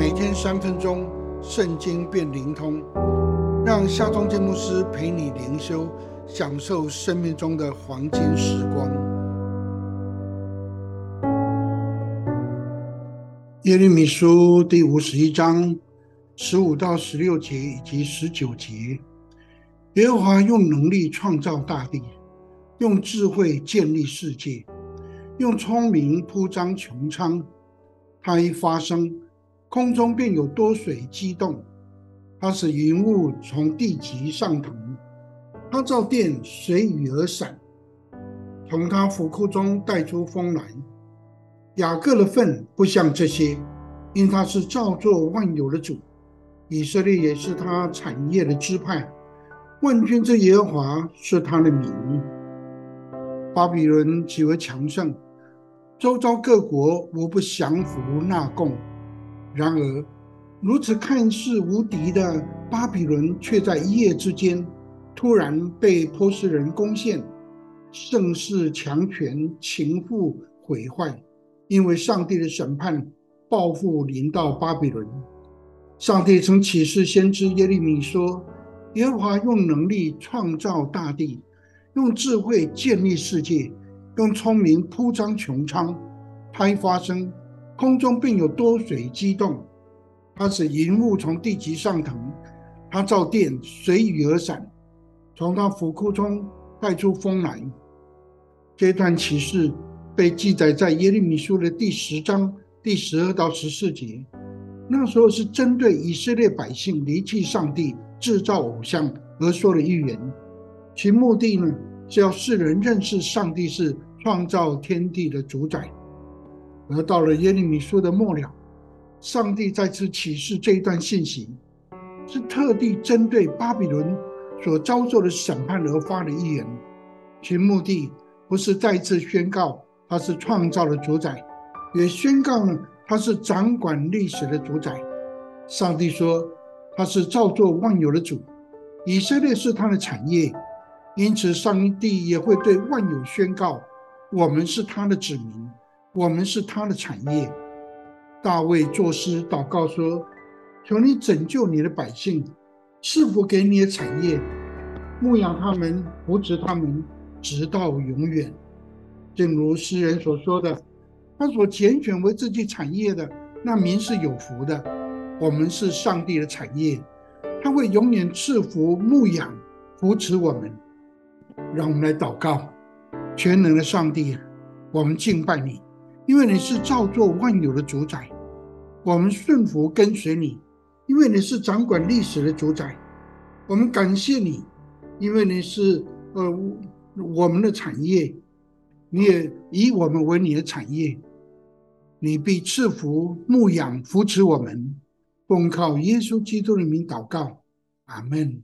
每天三分钟，圣经变灵通，让夏忠建牧师陪你灵修，享受生命中的黄金时光。耶利米书第五十一章十五到十六节以及十九节，耶和华用能力创造大地，用智慧建立世界，用聪明铺张穹苍。他一发生，空中便有多水激动；它使云雾从地极上腾；它造电随雨而闪，从它府库中带出风来。雅各的份不像这些，因他是造作万有的主；以色列也是他产业的支派。万军之耶和华是他的名。巴比伦极为强盛。周遭各国无不降服纳贡，然而如此看似无敌的巴比伦，却在一夜之间突然被波斯人攻陷，盛世强权情妇毁坏，因为上帝的审判报复临到巴比伦。上帝曾启示先知耶利米说：“耶和华用能力创造大地，用智慧建立世界。”用聪明铺张穹苍，拍发生，空中便有多水激动。它使云雾从地极上腾，它造电随雨而闪，从它府库中带出风来。这段启示被记载在耶利米书的第十章第十二到十四节。那时候是针对以色列百姓离弃上帝、制造偶像而说的预言，其目的呢是要世人认识上帝是。创造天地的主宰，而到了耶利米书的末了，上帝再次启示这一段信息，是特地针对巴比伦所遭受的审判而发的预言，其目的不是再次宣告他是创造的主宰，也宣告了他是掌管历史的主宰。上帝说他是造作万有的主，以色列是他的产业，因此上帝也会对万有宣告。我们是他的子民，我们是他的产业。大卫作诗祷告说：“求你拯救你的百姓，赐福给你的产业，牧养他们，扶持他们，直到永远。”正如诗人所说的：“他所拣选为自己产业的那民是有福的。”我们是上帝的产业，他会永远赐福、牧养、扶持我们。让我们来祷告。全能的上帝，我们敬拜你，因为你是造作万有的主宰。我们顺服跟随你，因为你是掌管历史的主宰。我们感谢你，因为你是呃我们的产业，你也以我们为你的产业。你必赐福、牧养、扶持我们。奉靠耶稣基督的名祷告，阿门。